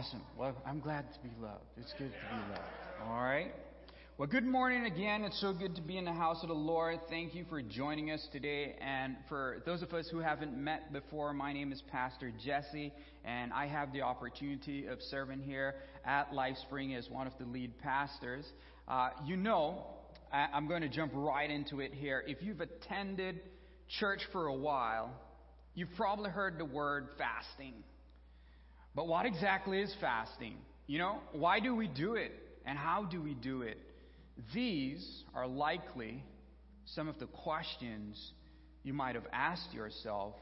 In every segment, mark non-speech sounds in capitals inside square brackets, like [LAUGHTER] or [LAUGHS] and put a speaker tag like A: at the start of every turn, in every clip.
A: Awesome. Well, I'm glad to be loved. It's good to be loved. All right. Well, good morning again. It's so good to be in the house of the Lord. Thank you for joining us today. And for those of us who haven't met before, my name is Pastor Jesse, and I have the opportunity of serving here at LifeSpring as one of the lead pastors. Uh, you know, I, I'm going to jump right into it here. If you've attended church for a while, you've probably heard the word fasting. But what exactly is fasting? You know, why do we do it? And how do we do it? These are likely some of the questions you might have asked yourself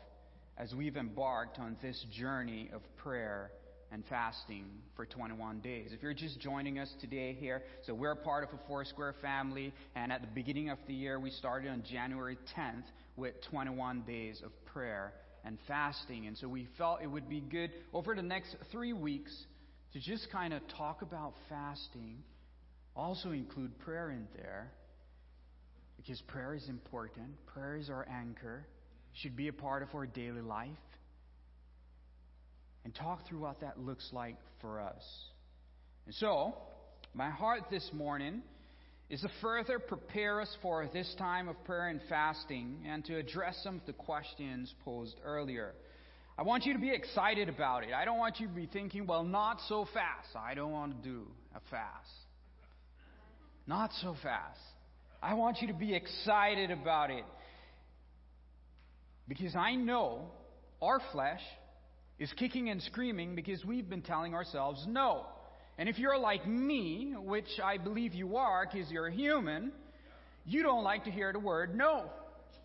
A: as we've embarked on this journey of prayer and fasting for 21 days. If you're just joining us today here, so we're part of a Foursquare family, and at the beginning of the year, we started on January 10th with 21 days of prayer and fasting. And so we felt it would be good over the next three weeks to just kind of talk about fasting, also include prayer in there, because prayer is important. Prayer is our anchor, should be a part of our daily life, and talk through what that looks like for us. And so, my heart this morning is to further prepare us for this time of prayer and fasting and to address some of the questions posed earlier. I want you to be excited about it. I don't want you to be thinking, well, not so fast. I don't want to do a fast. Not so fast. I want you to be excited about it. Because I know our flesh is kicking and screaming because we've been telling ourselves no. And if you're like me, which I believe you are because you're human, you don't like to hear the word no.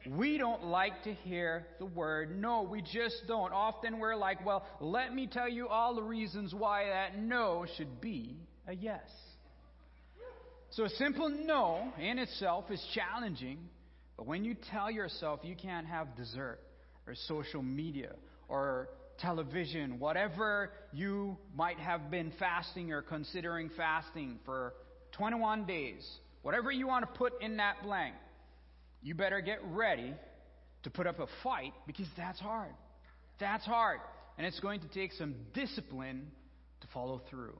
A: We don't like to hear the word no. We just don't. Often we're like, well, let me tell you all the reasons why that no should be a yes. So a simple no in itself is challenging, but when you tell yourself you can't have dessert or social media or television, whatever you might have been fasting or considering fasting for 21 days, whatever you want to put in that blank, you better get ready to put up a fight because that's hard. That's hard. And it's going to take some discipline to follow through.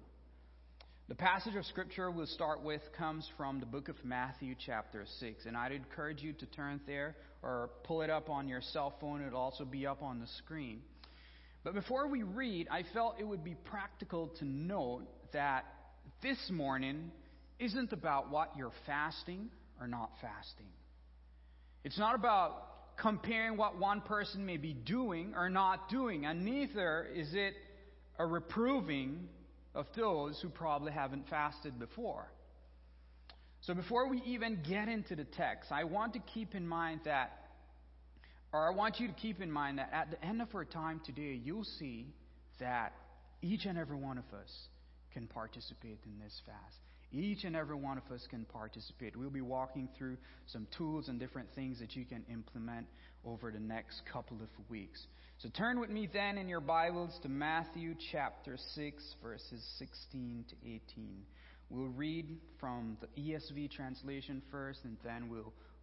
A: The passage of scripture we'll start with comes from the book of Matthew, chapter 6. And I'd encourage you to turn there or pull it up on your cell phone. It'll also be up on the screen. But before we read, I felt it would be practical to note that this morning isn't about what you're fasting or not fasting. It's not about comparing what one person may be doing or not doing, and neither is it a reproving of those who probably haven't fasted before. So before we even get into the text, I want to keep in mind that or I want you to keep in mind that at the end of our time today, you'll see that each and every one of us can participate in this fast. Each and every one of us can participate. We'll be walking through some tools and different things that you can implement over the next couple of weeks. So turn with me then in your Bibles to Matthew chapter 6, verses 16 to 18. We'll read from the ESV translation first, and then we'll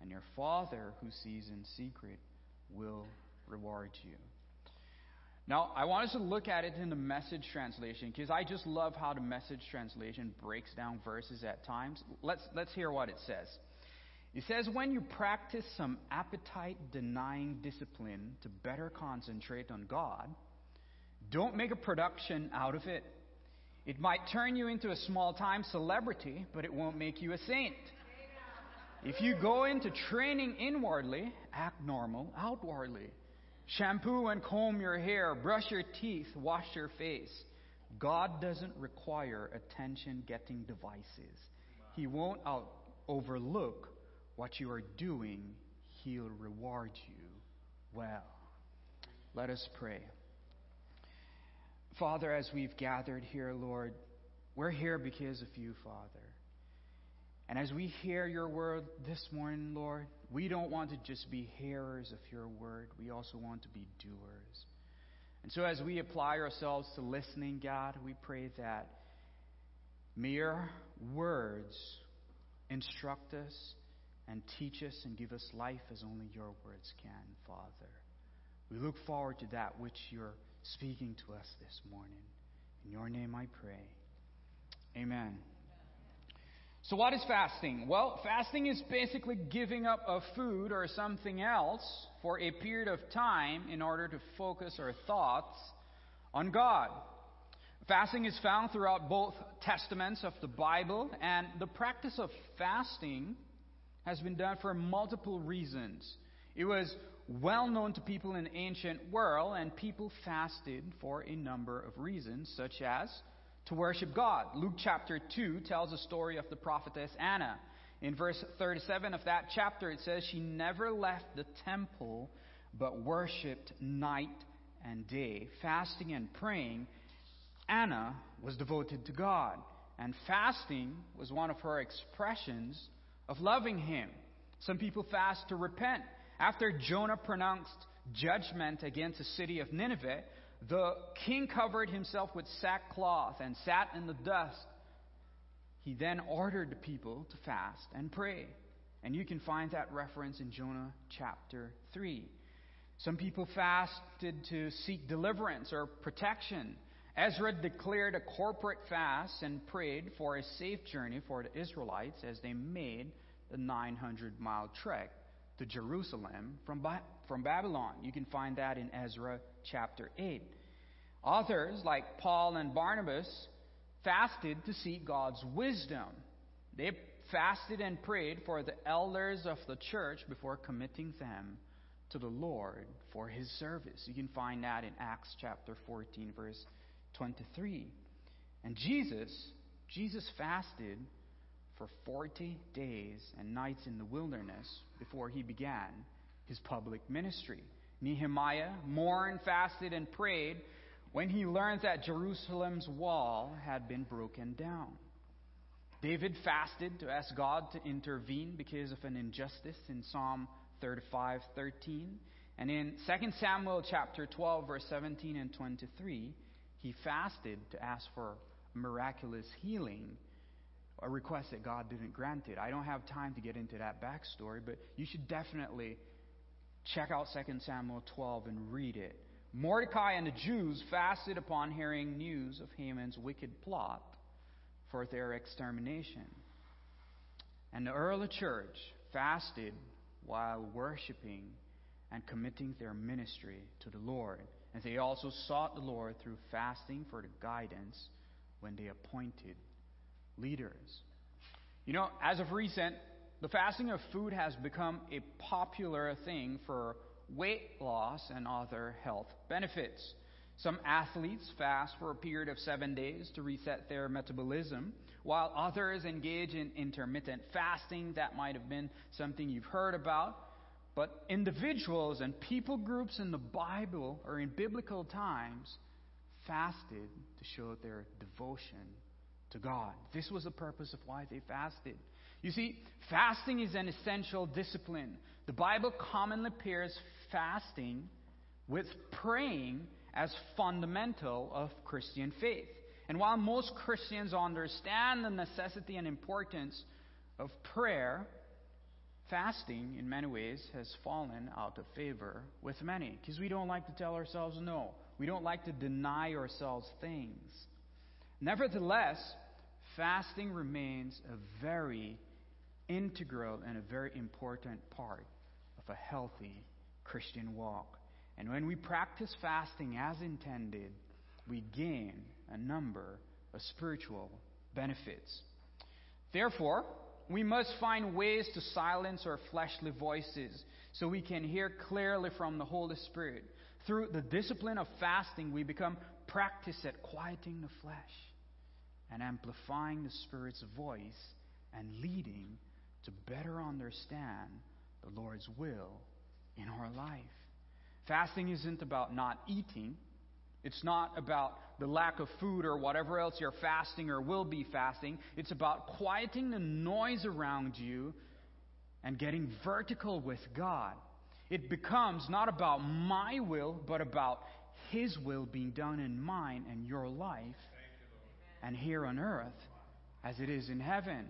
A: and your Father who sees in secret will reward you. Now, I want us to look at it in the message translation because I just love how the message translation breaks down verses at times. Let's, let's hear what it says. It says, When you practice some appetite denying discipline to better concentrate on God, don't make a production out of it. It might turn you into a small time celebrity, but it won't make you a saint. If you go into training inwardly, act normal outwardly. Shampoo and comb your hair, brush your teeth, wash your face. God doesn't require attention getting devices. He won't out- overlook what you are doing, He'll reward you well. Let us pray. Father, as we've gathered here, Lord, we're here because of you, Father. And as we hear your word this morning, Lord, we don't want to just be hearers of your word. We also want to be doers. And so as we apply ourselves to listening, God, we pray that mere words instruct us and teach us and give us life as only your words can, Father. We look forward to that which you're speaking to us this morning. In your name I pray. Amen. So, what is fasting? Well, fasting is basically giving up of food or something else for a period of time in order to focus our thoughts on God. Fasting is found throughout both testaments of the Bible, and the practice of fasting has been done for multiple reasons. It was well known to people in the ancient world, and people fasted for a number of reasons, such as to worship God. Luke chapter 2 tells the story of the prophetess Anna. In verse 37 of that chapter, it says, She never left the temple, but worshiped night and day, fasting and praying. Anna was devoted to God, and fasting was one of her expressions of loving Him. Some people fast to repent. After Jonah pronounced judgment against the city of Nineveh, the king covered himself with sackcloth and sat in the dust. He then ordered the people to fast and pray. And you can find that reference in Jonah chapter 3. Some people fasted to seek deliverance or protection. Ezra declared a corporate fast and prayed for a safe journey for the Israelites as they made the 900 mile trek to Jerusalem from, from Babylon. You can find that in Ezra chapter 8. Authors like Paul and Barnabas fasted to seek God's wisdom. They fasted and prayed for the elders of the church before committing them to the Lord for his service. You can find that in Acts chapter 14, verse 23. And Jesus, Jesus fasted for 40 days and nights in the wilderness before he began his public ministry. Nehemiah mourned, fasted, and prayed when he learned that Jerusalem's wall had been broken down. David fasted to ask God to intervene because of an injustice in Psalm 35:13, and in 2 Samuel chapter 12 verse 17 and 23, he fasted to ask for miraculous healing, a request that God didn't grant it. I don't have time to get into that backstory, but you should definitely check out 2 Samuel 12 and read it. Mordecai and the Jews fasted upon hearing news of Haman's wicked plot for their extermination. And the early church fasted while worshiping and committing their ministry to the Lord. And they also sought the Lord through fasting for the guidance when they appointed leaders. You know, as of recent, the fasting of food has become a popular thing for weight loss, and other health benefits. Some athletes fast for a period of seven days to reset their metabolism, while others engage in intermittent fasting. That might have been something you've heard about. But individuals and people groups in the Bible or in biblical times fasted to show their devotion to God. This was the purpose of why they fasted. You see, fasting is an essential discipline. The Bible commonly pairs fasting with praying as fundamental of Christian faith. And while most Christians understand the necessity and importance of prayer, fasting in many ways has fallen out of favor with many because we don't like to tell ourselves no. We don't like to deny ourselves things. Nevertheless, fasting remains a very integral and a very important part of a healthy Christian walk. And when we practice fasting as intended, we gain a number of spiritual benefits. Therefore, we must find ways to silence our fleshly voices so we can hear clearly from the Holy Spirit. Through the discipline of fasting, we become practiced at quieting the flesh and amplifying the Spirit's voice and leading to better understand the Lord's will in our life. Fasting isn't about not eating, it's not about the lack of food or whatever else you're fasting or will be fasting. It's about quieting the noise around you and getting vertical with God. It becomes not about my will, but about His will being done in mine and your life and here on earth as it is in heaven.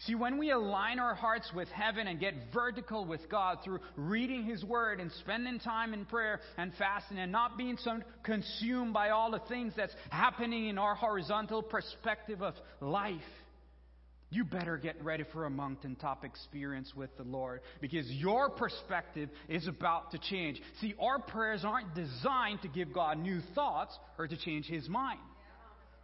A: See, when we align our hearts with heaven and get vertical with God through reading His Word and spending time in prayer and fasting and not being so consumed by all the things that's happening in our horizontal perspective of life, you better get ready for a mountaintop experience with the Lord because your perspective is about to change. See, our prayers aren't designed to give God new thoughts or to change His mind.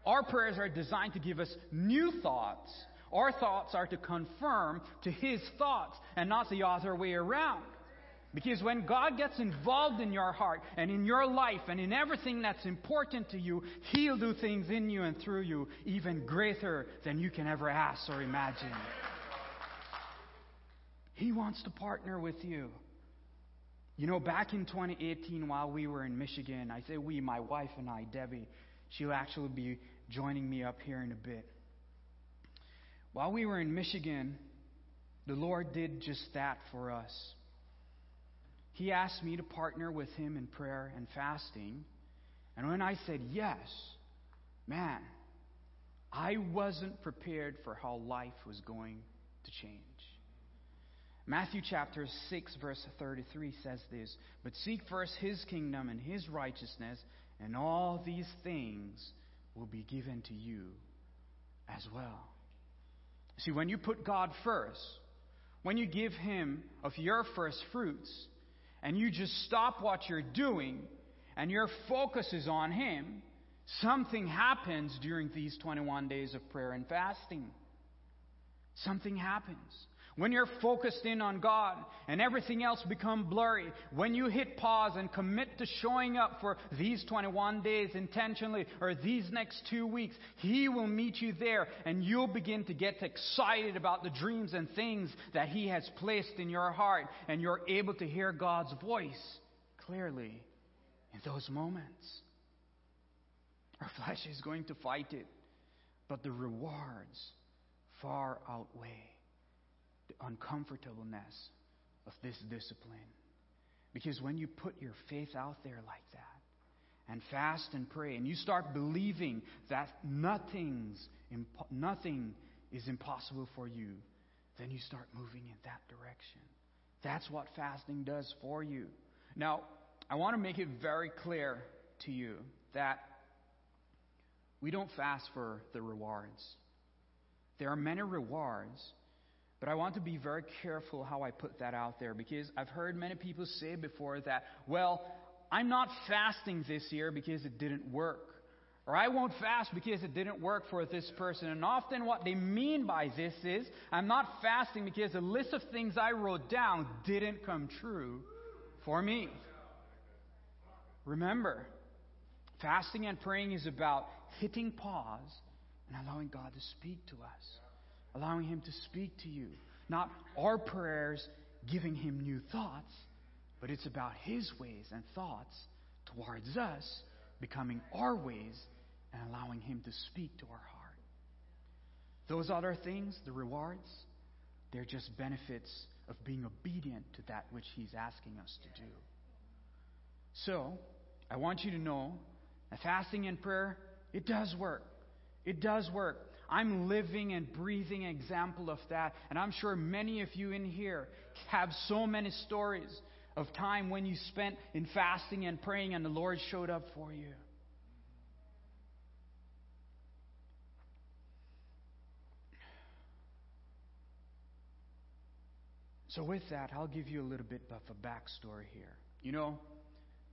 A: Our prayers are designed to give us new thoughts our thoughts are to conform to His thoughts and not the other way around. Because when God gets involved in your heart and in your life and in everything that's important to you, He'll do things in you and through you even greater than you can ever ask or imagine. He wants to partner with you. You know, back in 2018, while we were in Michigan, I say we, my wife and I, Debbie, she'll actually be joining me up here in a bit. While we were in Michigan, the Lord did just that for us. He asked me to partner with Him in prayer and fasting. And when I said yes, man, I wasn't prepared for how life was going to change. Matthew chapter 6, verse 33 says this But seek first His kingdom and His righteousness, and all these things will be given to you as well. See, when you put God first, when you give Him of your first fruits, and you just stop what you're doing, and your focus is on Him, something happens during these 21 days of prayer and fasting. Something happens. When you're focused in on God and everything else become blurry, when you hit pause and commit to showing up for these 21 days intentionally or these next two weeks, He will meet you there and you'll begin to get excited about the dreams and things that He has placed in your heart and you're able to hear God's voice clearly in those moments. Our flesh is going to fight it, but the rewards far outweigh uncomfortableness of this discipline. Because when you put your faith out there like that, and fast and pray, and you start believing that nothing's impo- nothing is impossible for you, then you start moving in that direction. That's what fasting does for you. Now, I want to make it very clear to you that we don't fast for the rewards. There are many rewards, but I want to be very careful how I put that out there because I've heard many people say before that, well, I'm not fasting this year because it didn't work. Or I won't fast because it didn't work for this person. And often what they mean by this is, I'm not fasting because the list of things I wrote down didn't come true for me. Remember, fasting and praying is about hitting pause and allowing God to speak to us allowing Him to speak to you. Not our prayers giving Him new thoughts, but it's about His ways and thoughts towards us becoming our ways and allowing Him to speak to our heart. Those other things, the rewards, they're just benefits of being obedient to that which He's asking us to do. So, I want you to know that fasting and prayer, it does work. It does work. I'm living and breathing example of that. And I'm sure many of you in here have so many stories of time when you spent in fasting and praying and the Lord showed up for you. So, with that, I'll give you a little bit of a backstory here. You know,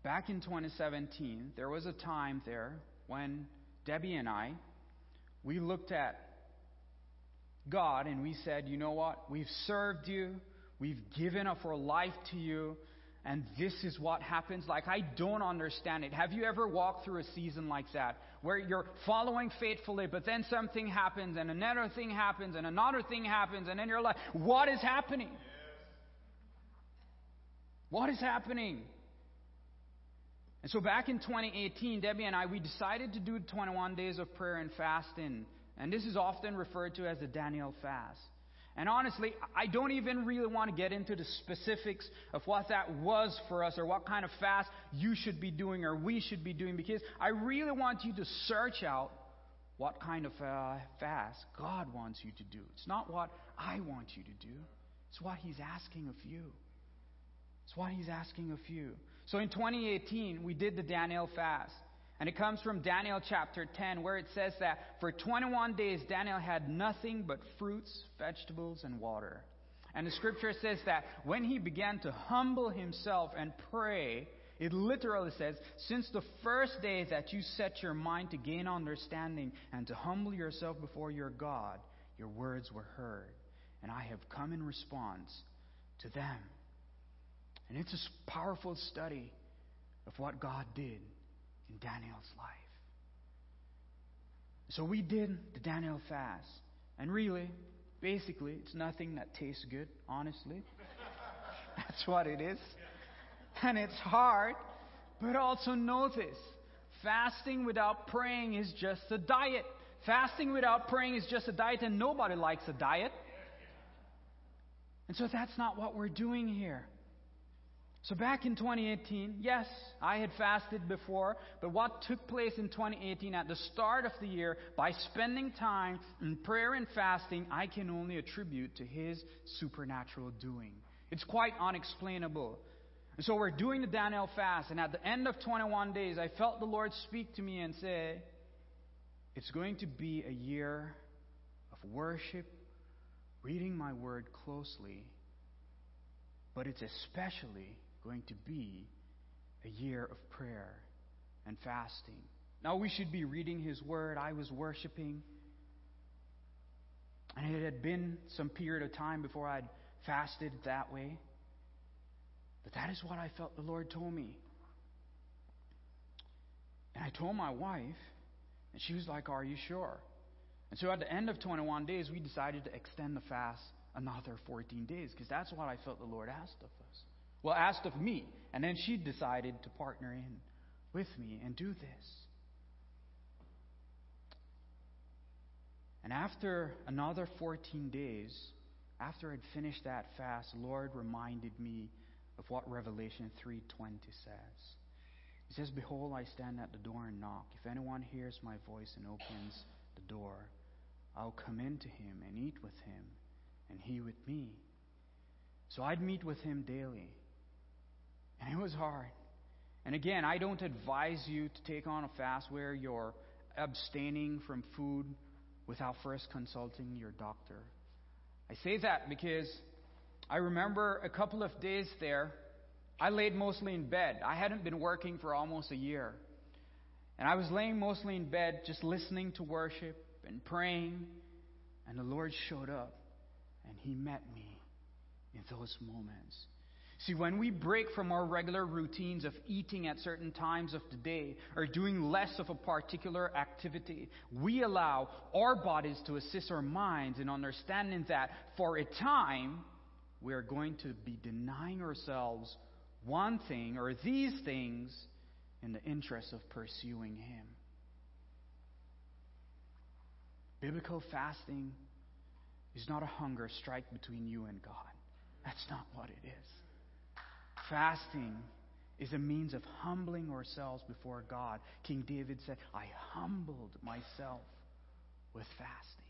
A: back in 2017, there was a time there when Debbie and I we looked at God and we said, you know what? We've served you, we've given up our life to you, and this is what happens. Like, I don't understand it. Have you ever walked through a season like that where you're following faithfully, but then something happens, and another thing happens, and another thing happens, and then you're like, what is happening? What is happening? And so back in 2018, Debbie and I, we decided to do 21 days of prayer and fasting. And this is often referred to as the Daniel fast. And honestly, I don't even really want to get into the specifics of what that was for us or what kind of fast you should be doing or we should be doing because I really want you to search out what kind of uh, fast God wants you to do. It's not what I want you to do, it's what He's asking of you. It's what He's asking of you. So in 2018, we did the Daniel fast. And it comes from Daniel chapter 10, where it says that for 21 days Daniel had nothing but fruits, vegetables, and water. And the scripture says that when he began to humble himself and pray, it literally says, Since the first day that you set your mind to gain understanding and to humble yourself before your God, your words were heard. And I have come in response to them. And it's a powerful study of what God did in Daniel's life. So we did the Daniel fast. And really, basically, it's nothing that tastes good, honestly. [LAUGHS] That's what it is. And it's hard. But also notice, fasting without praying is just a diet. Fasting without praying is just a diet, and nobody likes a diet. And so that's not what we're doing here. So back in 2018, yes, I had fasted before, but what took place in 2018 at the start of the year by spending time in prayer and fasting, I can only attribute to His supernatural doing. It's quite unexplainable. And so we're doing the Daniel fast, and at the end of 21 days, I felt the Lord speak to me and say, It's going to be a year of worship, reading my word closely, but it's especially going to be a year of prayer and fasting. Now, we should be reading His Word. I was worshiping. And it had been some period of time before I'd fasted that way. But that is what I felt the Lord told me. And I told my wife, and she was like, Are you sure? And so at the end of 21 days, we decided to extend the fast another 14 days because that's what I felt the Lord asked of us. Well, asked of me. And then she decided to partner in with me and do this. And after another 14 days, after I'd finished that fast, Lord reminded me of what Revelation 3:20 says. He says, "Behold, I stand at the door and knock. If anyone hears my voice and opens the door, I'll come into him and eat with him, and he with me." So I'd meet with him daily. And it was hard. And again, I don't advise you to take on a fast where you're abstaining from food without first consulting your doctor. I say that because I remember a couple of days there, I laid mostly in bed. I hadn't been working for almost a year. And I was laying mostly in bed just listening to worship and praying. And the Lord showed up and He met me in those moments. See, when we break from our regular routines of eating at certain times of the day or doing less of a particular activity, we allow our bodies to assist our minds in understanding that for a time, we are going to be denying ourselves one thing or these things in the interest of pursuing Him. Biblical fasting is not a hunger strike between you and God. That's not what it is. Fasting is a means of humbling ourselves before God. King David said, I humbled myself with fasting.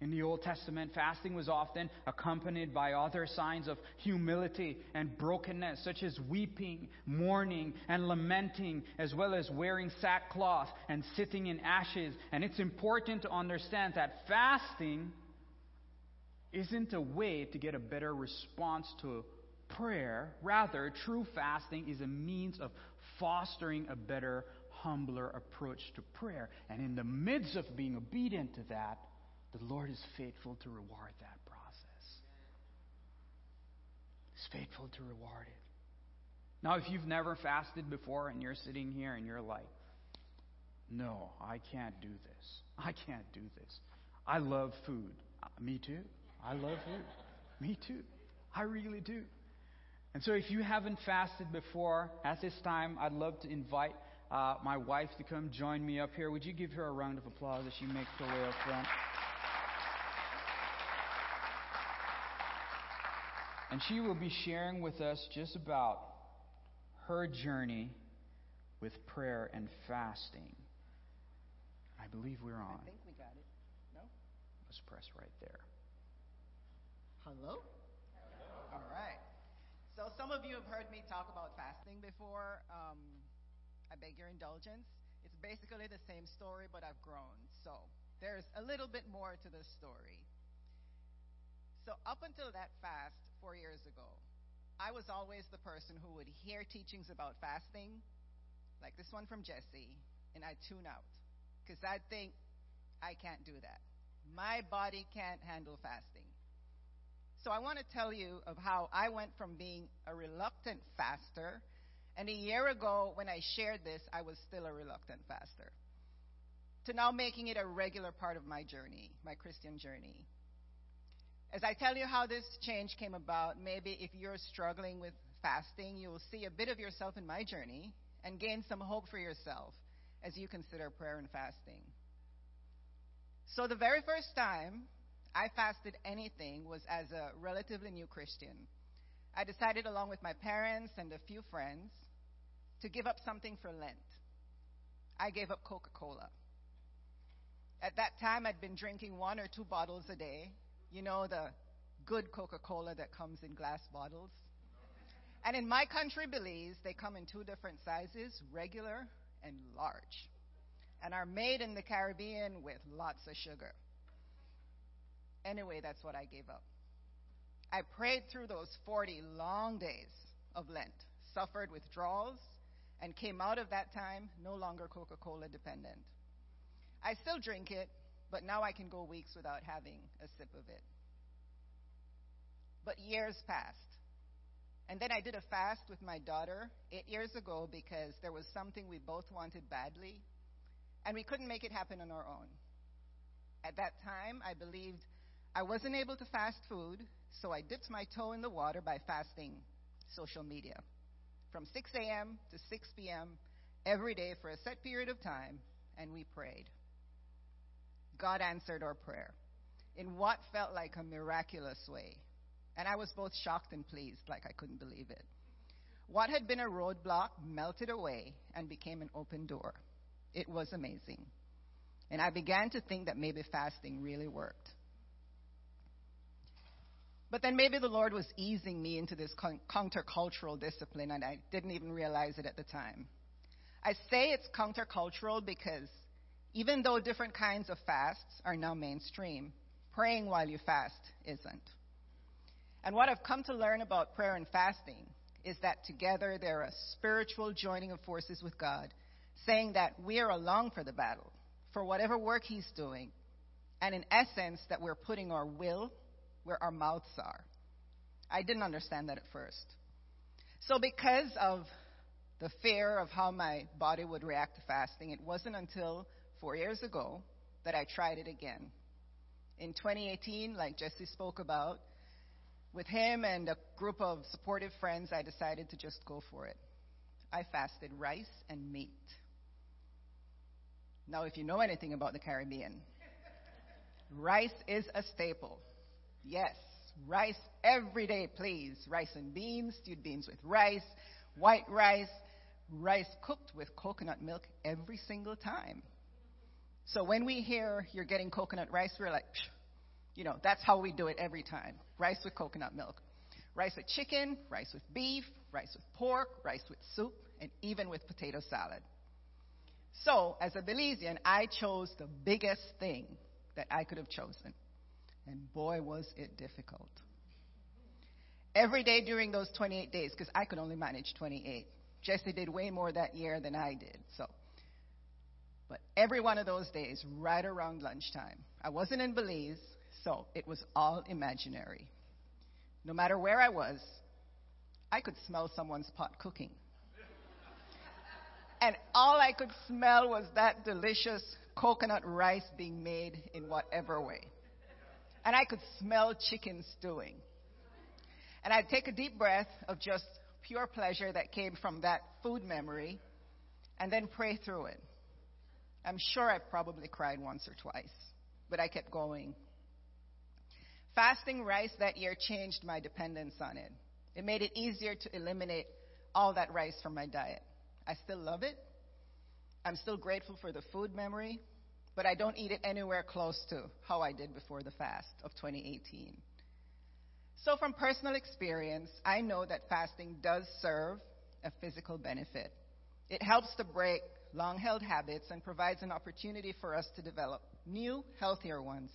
A: In the Old Testament, fasting was often accompanied by other signs of humility and brokenness, such as weeping, mourning, and lamenting, as well as wearing sackcloth and sitting in ashes. And it's important to understand that fasting isn't a way to get a better response to prayer. Rather, true fasting is a means of fostering a better, humbler approach to prayer. And in the midst of being obedient to that, the Lord is faithful to reward that process. He's faithful to reward it. Now, if you've never fasted before and you're sitting here and you're like, no, I can't do this. [LAUGHS] I can't do this. I love food. Uh, me too. I love food. Me too. I really do. And so, if you haven't fasted before, at this time, I'd love to invite uh, my wife to come join me up here. Would you give her a round of applause as she makes her way up front? And she will be sharing with us just about her journey with prayer and fasting. I believe we're on.
B: I think we got it. No?
A: Let's press right there.
B: Hello? So, some of you have heard me talk about fasting before. Um, I beg your indulgence. It's basically the same story, but I've grown. So, there's a little bit more to the story. So, up until that fast four years ago, I was always the person who would hear teachings about fasting, like this one from Jesse, and I'd tune out because I'd think, I can't do that. My body can't handle fasting. So I want to tell you of how I went from being a reluctant faster, and a year ago when I shared this, I was still a reluctant faster, to now making it a regular part of my journey, my Christian journey. As I tell you how this change came about, maybe if you're struggling with fasting, you will see a bit of yourself in my journey and gain some hope for yourself as you consider prayer and fasting. So, the very first time I fasted anything was as a relatively new Christian. I decided, along with my parents and a few friends, to give up something for Lent. I gave up Coca Cola. At that time, I'd been drinking one or two bottles a day. You know, the good Coca Cola that comes in glass bottles. And in my country, Belize, they come in two different sizes regular and large, and are made in the Caribbean with lots of sugar. Anyway, that's what I gave up. I prayed through those 40 long days of Lent, suffered withdrawals, and came out of that time no longer Coca Cola dependent. I still drink it, but now I can go weeks without having a sip of it. But years passed. And then I did a fast with my daughter eight years ago because there was something we both wanted badly, and we couldn't make it happen on our own. At that time, I believed I wasn't able to fast food, so I dipped my toe in the water by fasting social media from 6 a.m. to 6 p.m. every day for a set period of time, and we prayed. God answered our prayer in what felt like a miraculous way. And I was both shocked and pleased, like I couldn't believe it. What had been a roadblock melted away and became an open door. It was amazing. And I began to think that maybe fasting really worked. But then maybe the Lord was easing me into this countercultural discipline, and I didn't even realize it at the time. I say it's countercultural because even though different kinds of fasts are now mainstream, praying while you fast isn't. And what I've come to learn about prayer and fasting is that together they're a spiritual joining of forces with God, saying that we are along for the battle, for whatever work He's doing, and in essence, that we're putting our will where our mouths are. I didn't understand that at first. So, because of the fear of how my body would react to fasting, it wasn't until four years ago that I tried it again. In 2018, like Jesse spoke about, with him and a group of supportive friends, I decided to just go for it. I fasted rice and meat. Now, if you know anything about the Caribbean, [LAUGHS] rice is a staple. Yes, rice every day, please. Rice and beans, stewed beans with rice, white rice, rice cooked with coconut milk every single time. So when we hear you're getting coconut rice, we're like, Psh you know, that's how we do it every time rice with coconut milk. Rice with chicken, rice with beef, rice with pork, rice with soup, and even with potato salad. So, as a Belizean, I chose the biggest thing that I could have chosen. And boy, was it difficult. Every day during those 28 days, because I could only manage 28. Jesse did way more that year than I did. So, but every one of those days, right around lunchtime, I wasn't in Belize, so it was all imaginary. No matter where I was, I could smell someone's pot cooking. and all I could smell was that delicious coconut rice being made in whatever way. And I could smell chicken stewing. And I'd take a deep breath of just pure pleasure that came from that food memory and then pray through it. I'm sure I probably cried once or twice, but I kept going. Fasting rice that year changed my dependence on it. It made it easier to eliminate all that rice from my diet. I still love it. I'm still grateful for the food memory, but I don't eat it anywhere close to how I did before the fast of 2018. So, from personal experience, I know that fasting does serve a physical benefit. It helps to break long held habits and provides an opportunity for us to develop new, healthier ones.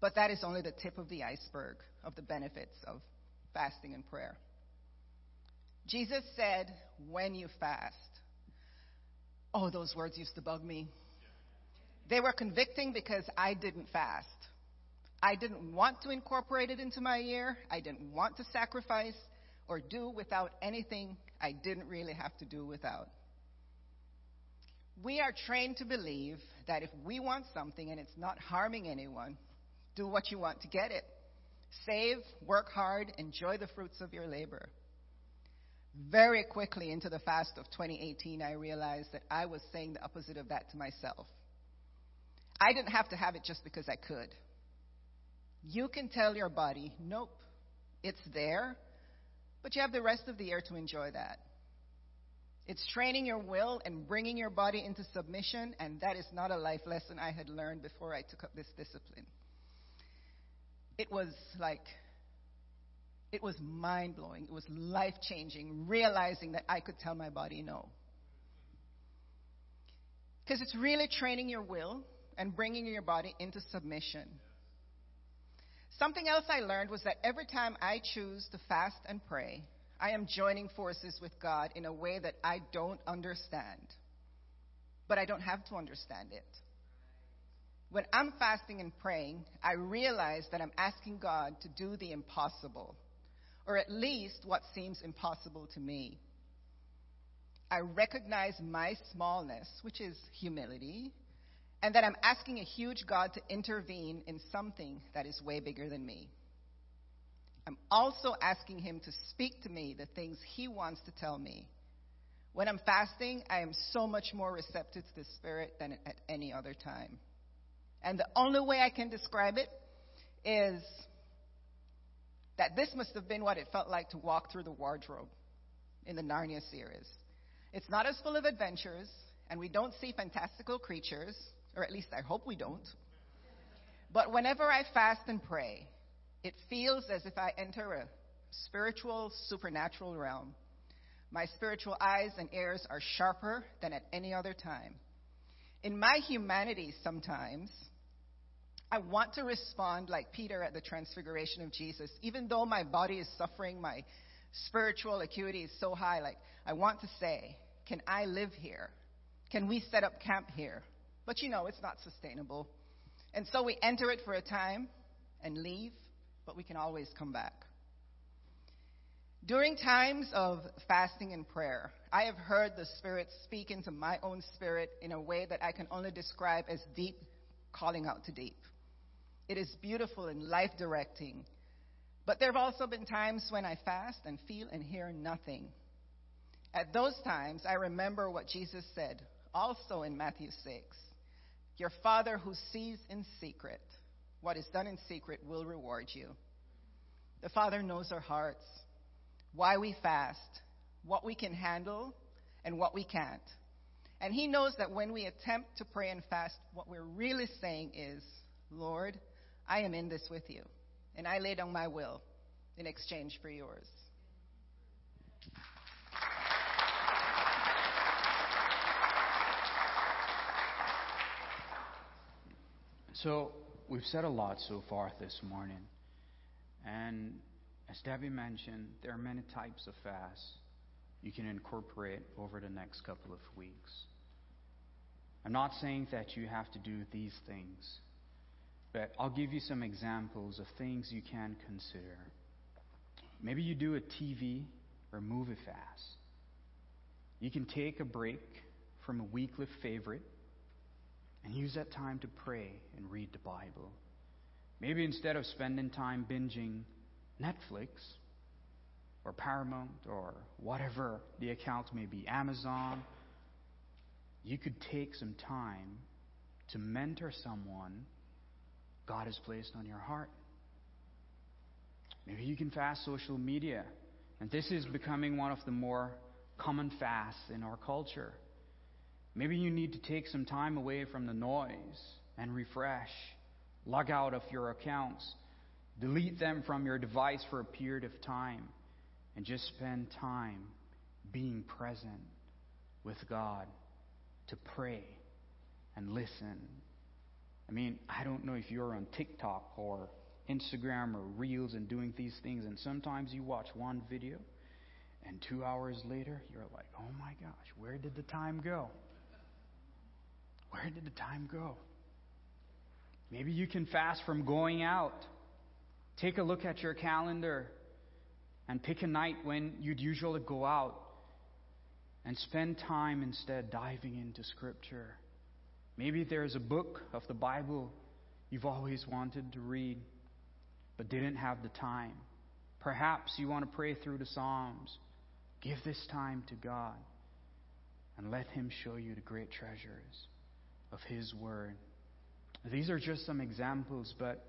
B: But that is only the tip of the iceberg of the benefits of fasting and prayer. Jesus said, when you fast. Oh, those words used to bug me. They were convicting because I didn't fast. I didn't want to incorporate it into my year. I didn't want to sacrifice or do without anything I didn't really have to do without. We are trained to believe that if we want something and it's not harming anyone, do what you want to get it. Save, work hard, enjoy the fruits of your labor. Very quickly into the fast of 2018, I realized that I was saying the opposite of that to myself. I didn't have to have it just because I could. You can tell your body, nope, it's there, but you have the rest of the year to enjoy that. It's training your will and bringing your body into submission, and that is not a life lesson I had learned before I took up this discipline. It was like it was mind blowing. It was life changing, realizing that I could tell my body no. Because it's really training your will and bringing your body into submission. Something else I learned was that every time I choose to fast and pray, I am joining forces with God in a way that I don't understand. But I don't have to understand it. When I'm fasting and praying, I realize that I'm asking God to do the impossible or at least what seems impossible to me. I recognize my smallness, which is humility, and that I'm asking a huge God to intervene in something that is way bigger than me. I'm also asking Him to speak to me the things He wants to tell me. When I'm fasting, I am so much more receptive to the Spirit than at any other time. And the only way I can describe it is that this must have been what it felt like to walk through the wardrobe in the Narnia series. It's not as full of adventures, and we don't see fantastical creatures, or at least I hope we don't. But whenever I fast and pray, it feels as if I enter a spiritual, supernatural realm. My spiritual eyes and ears are sharper than at any other time. In my humanity, sometimes, I want to respond like Peter at the transfiguration of Jesus. Even though my body is suffering, my spiritual acuity is so high, like, I want to say, Can I live here? Can we set up camp here? But you know, it's not sustainable. And so we enter it for a time and leave, but we can always come back. During times of fasting and prayer, I have heard the Spirit speak into my own spirit in a way that I can only describe as deep calling out to deep. It is beautiful and life directing. But there have also been times when I fast and feel and hear nothing. At those times, I remember what Jesus said, also in Matthew 6 Your Father who sees in secret, what is done in secret will reward you. The Father knows our hearts, why we fast, what we can handle, and what we can't. And He knows that when we attempt to pray and fast, what we're really saying is, Lord, I am in this with you, and I lay down my will in exchange for yours.
A: So, we've said a lot so far this morning. And as Debbie mentioned, there are many types of fasts you can incorporate over the next couple of weeks. I'm not saying that you have to do these things. But I'll give you some examples of things you can consider. Maybe you do a TV or movie fast. You can take a break from a weekly favorite and use that time to pray and read the Bible. Maybe instead of spending time binging Netflix, or Paramount or whatever the account may be, Amazon, you could take some time to mentor someone God has placed on your heart. Maybe you can fast social media. And this is becoming one of the more common fasts in our culture. Maybe you need to take some time away from the noise and refresh. Log out of your accounts. Delete them from your device for a period of time. And just spend time being present with God to pray and listen. I mean, I don't know if you're on TikTok or Instagram or Reels and doing these things, and sometimes you watch one video, and two hours later, you're like, oh my gosh, where did the time go? Where did the time go? Maybe you can fast from going out. Take a look at your calendar and pick a night when you'd usually go out and spend time instead diving into Scripture. Maybe there's a book of the Bible you've always wanted to read but didn't have the time. Perhaps you want to pray through the Psalms. Give this time to God and let Him show you the great treasures of His Word. These are just some examples, but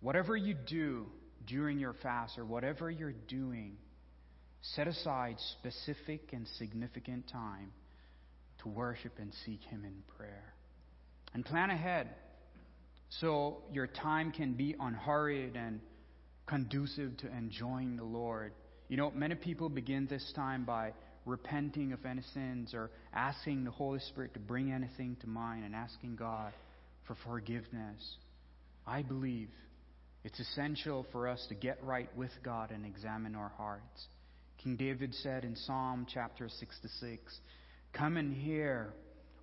A: whatever you do during your fast or whatever you're doing, set aside specific and significant time to worship and seek Him in prayer. And plan ahead so your time can be unhurried and conducive to enjoying the Lord. You know, many people begin this time by repenting of any sins or asking the Holy Spirit to bring anything to mind and asking God for forgiveness. I believe it's essential for us to get right with God and examine our hearts. King David said in Psalm chapter 66 Come and hear,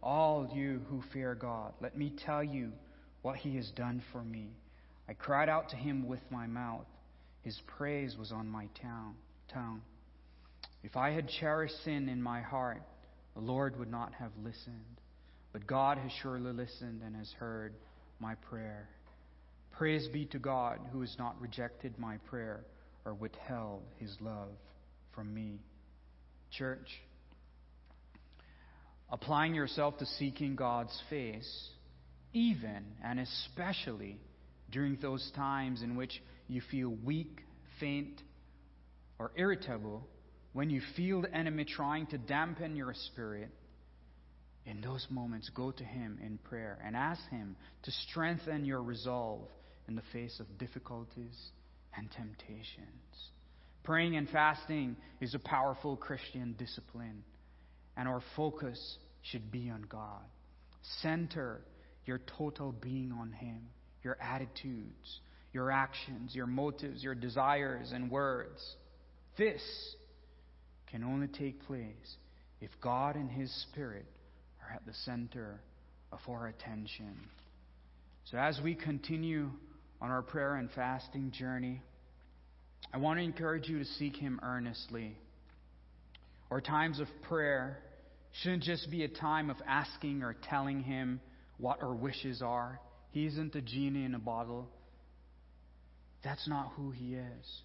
A: all you who fear God. Let me tell you what he has done for me. I cried out to him with my mouth. His praise was on my tongue. If I had cherished sin in my heart, the Lord would not have listened. But God has surely listened and has heard my prayer. Praise be to God who has not rejected my prayer or withheld his love from me. Church, applying yourself to seeking God's face even and especially during those times in which you feel weak, faint, or irritable, when you feel the enemy trying to dampen your spirit, in those moments, go to Him in prayer and ask Him to strengthen your resolve in the face of difficulties and temptations. Praying and fasting is a powerful Christian discipline, and our focus should be on God. Center your total being on Him, your attitudes, your actions, your motives, your desires, and words. This can only take place if God and His Spirit are at the center of our attention. So, as we continue on our prayer and fasting journey, I want to encourage you to seek Him earnestly. Our times of prayer shouldn't just be a time of asking or telling Him what our wishes are. He isn't a genie in a bottle. That's not who He is.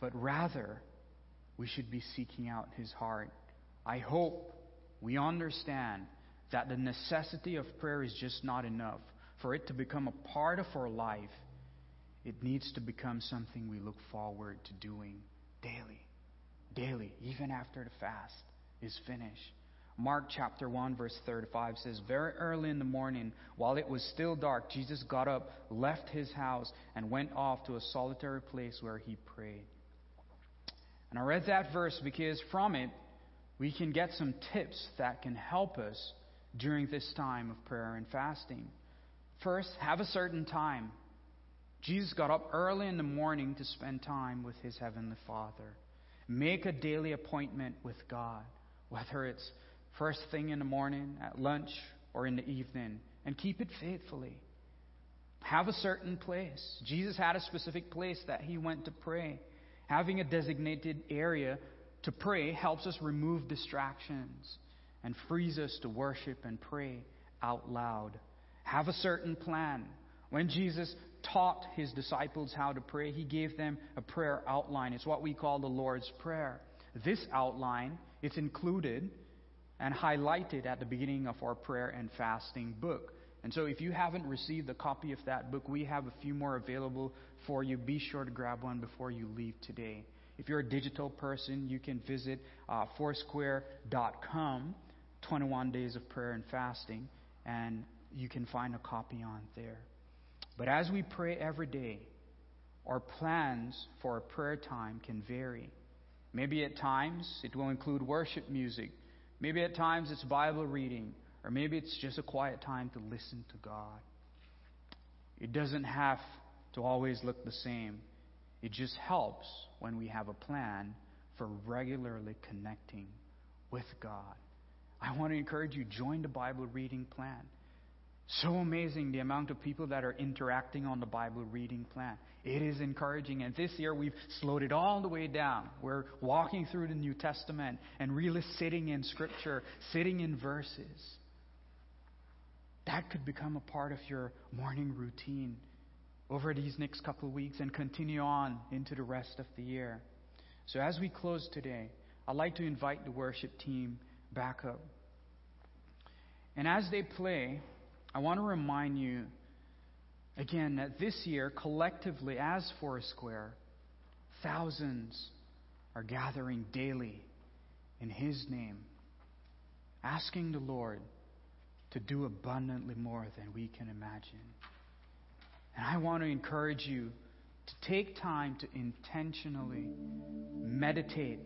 A: But rather, we should be seeking out His heart. I hope we understand that the necessity of prayer is just not enough. For it to become a part of our life, it needs to become something we look forward to doing daily. Daily, even after the fast is finished. Mark chapter 1, verse 35 says, Very early in the morning, while it was still dark, Jesus got up, left his house, and went off to a solitary place where he prayed. And I read that verse because from it, we can get some tips that can help us during this time of prayer and fasting. First, have a certain time. Jesus got up early in the morning to spend time with his heavenly Father. Make a daily appointment with God, whether it's first thing in the morning, at lunch, or in the evening, and keep it faithfully. Have a certain place. Jesus had a specific place that he went to pray. Having a designated area to pray helps us remove distractions and frees us to worship and pray out loud. Have a certain plan. When Jesus taught his disciples how to pray, he gave them a prayer outline. It's what we call the Lord's Prayer. This outline is included and highlighted at the beginning of our prayer and fasting book. And so, if you haven't received a copy of that book, we have a few more available for you. Be sure to grab one before you leave today. If you're a digital person, you can visit uh, foursquare.com, 21 days of prayer and fasting, and you can find a copy on there. But as we pray every day, our plans for a prayer time can vary. Maybe at times it will include worship music. Maybe at times it's Bible reading. Or maybe it's just a quiet time to listen to God. It doesn't have to always look the same. It just helps when we have a plan for regularly connecting with God. I want to encourage you join the Bible reading plan. So amazing the amount of people that are interacting on the Bible reading plan. It is encouraging. And this year we've slowed it all the way down. We're walking through the New Testament and really sitting in Scripture, sitting in verses. That could become a part of your morning routine over these next couple of weeks and continue on into the rest of the year. So, as we close today, I'd like to invite the worship team back up. And as they play, I want to remind you again that this year, collectively as Foursquare, thousands are gathering daily in His name, asking the Lord to do abundantly more than we can imagine. And I want to encourage you to take time to intentionally meditate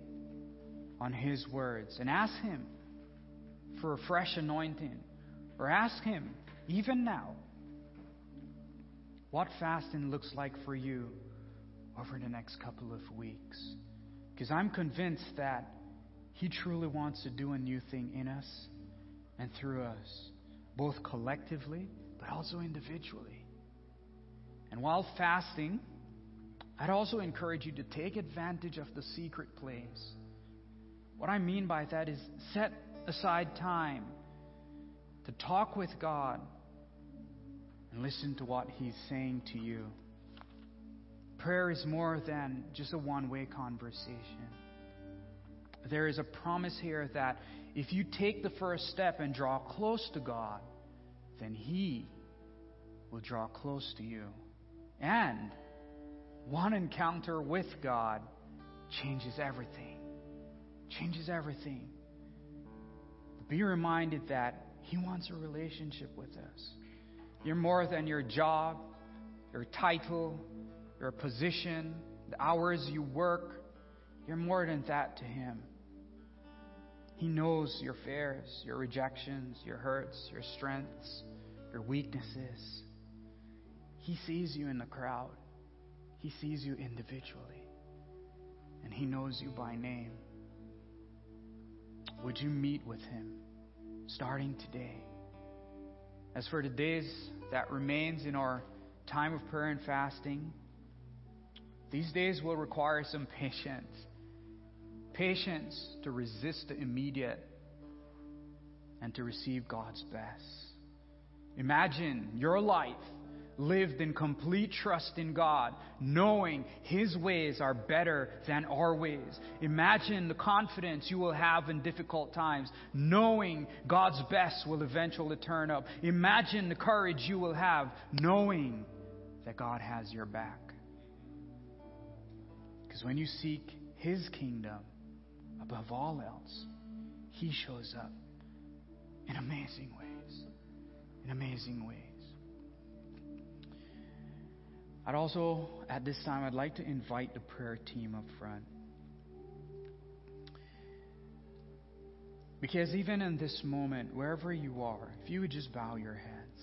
A: on His words and ask Him for a fresh anointing, or ask Him, even now, what fasting looks like for you over the next couple of weeks. Because I'm convinced that He truly wants to do a new thing in us and through us both collectively but also individually. And while fasting, I'd also encourage you to take advantage of the secret place. What I mean by that is set aside time to talk with God and listen to what He's saying to you. Prayer is more than just a one way conversation. There is a promise here that if you take the first step and draw close to God, then He will draw close to you. And one encounter with God changes everything. Changes everything. Be reminded that He wants a relationship with us. You're more than your job, your title, your position, the hours you work. You're more than that to Him. He knows your fears, your rejections, your hurts, your strengths, your weaknesses. He sees you in the crowd, He sees you individually, and He knows you by name. Would you meet with Him starting today? As for the days that remains in our time of prayer and fasting, these days will require some [LAUGHS] patience patience to resist the immediate and to receive God's best. Imagine your life lived in complete trust in God, knowing His ways are better than our ways. Imagine the confidence you will have in difficult times, knowing God's best will eventually turn up. Imagine the courage you will have, knowing that God has your back. Because when you seek His kingdom, above all else, He shows up in amazing ways. In amazing ways. I'd also, at this time, I'd like to invite the prayer team up front. Because even in this moment, wherever you are, if you would just bow your heads.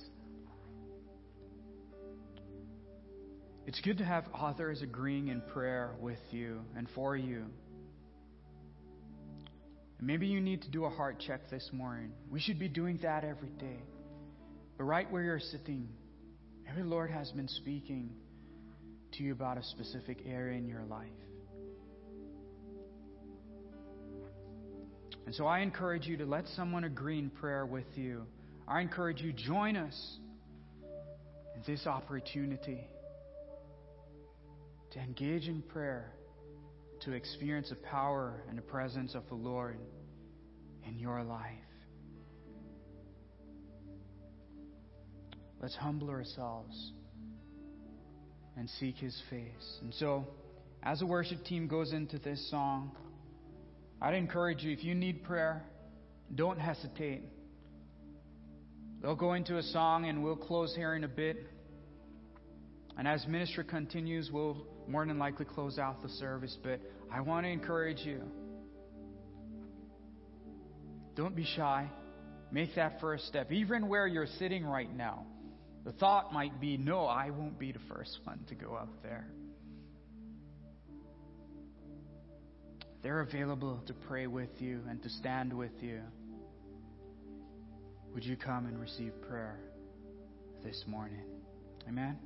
A: It's good to have others agreeing in prayer with you and for you. And maybe you need to do a heart check this morning. We should be doing that every day. But right where you're sitting, the Lord has been speaking to you about a specific area in your life. And so I encourage you to let someone agree in prayer with you. I encourage you, join us in this opportunity to engage in prayer, to experience the power and the presence of the Lord in your life. Let's humble ourselves and seek His face. And so, as the worship team goes into this song, I'd encourage you if you need prayer, don't hesitate. They'll go into a song and we'll close here in a bit. And as ministry continues, we'll more than likely close out the service. But I want to encourage you don't be shy. Make that first step. Even where you're sitting right now, the thought might be, no, I won't be the first one to go up there. They're available to pray with you and to stand with you. Would you come and receive prayer this morning? Amen.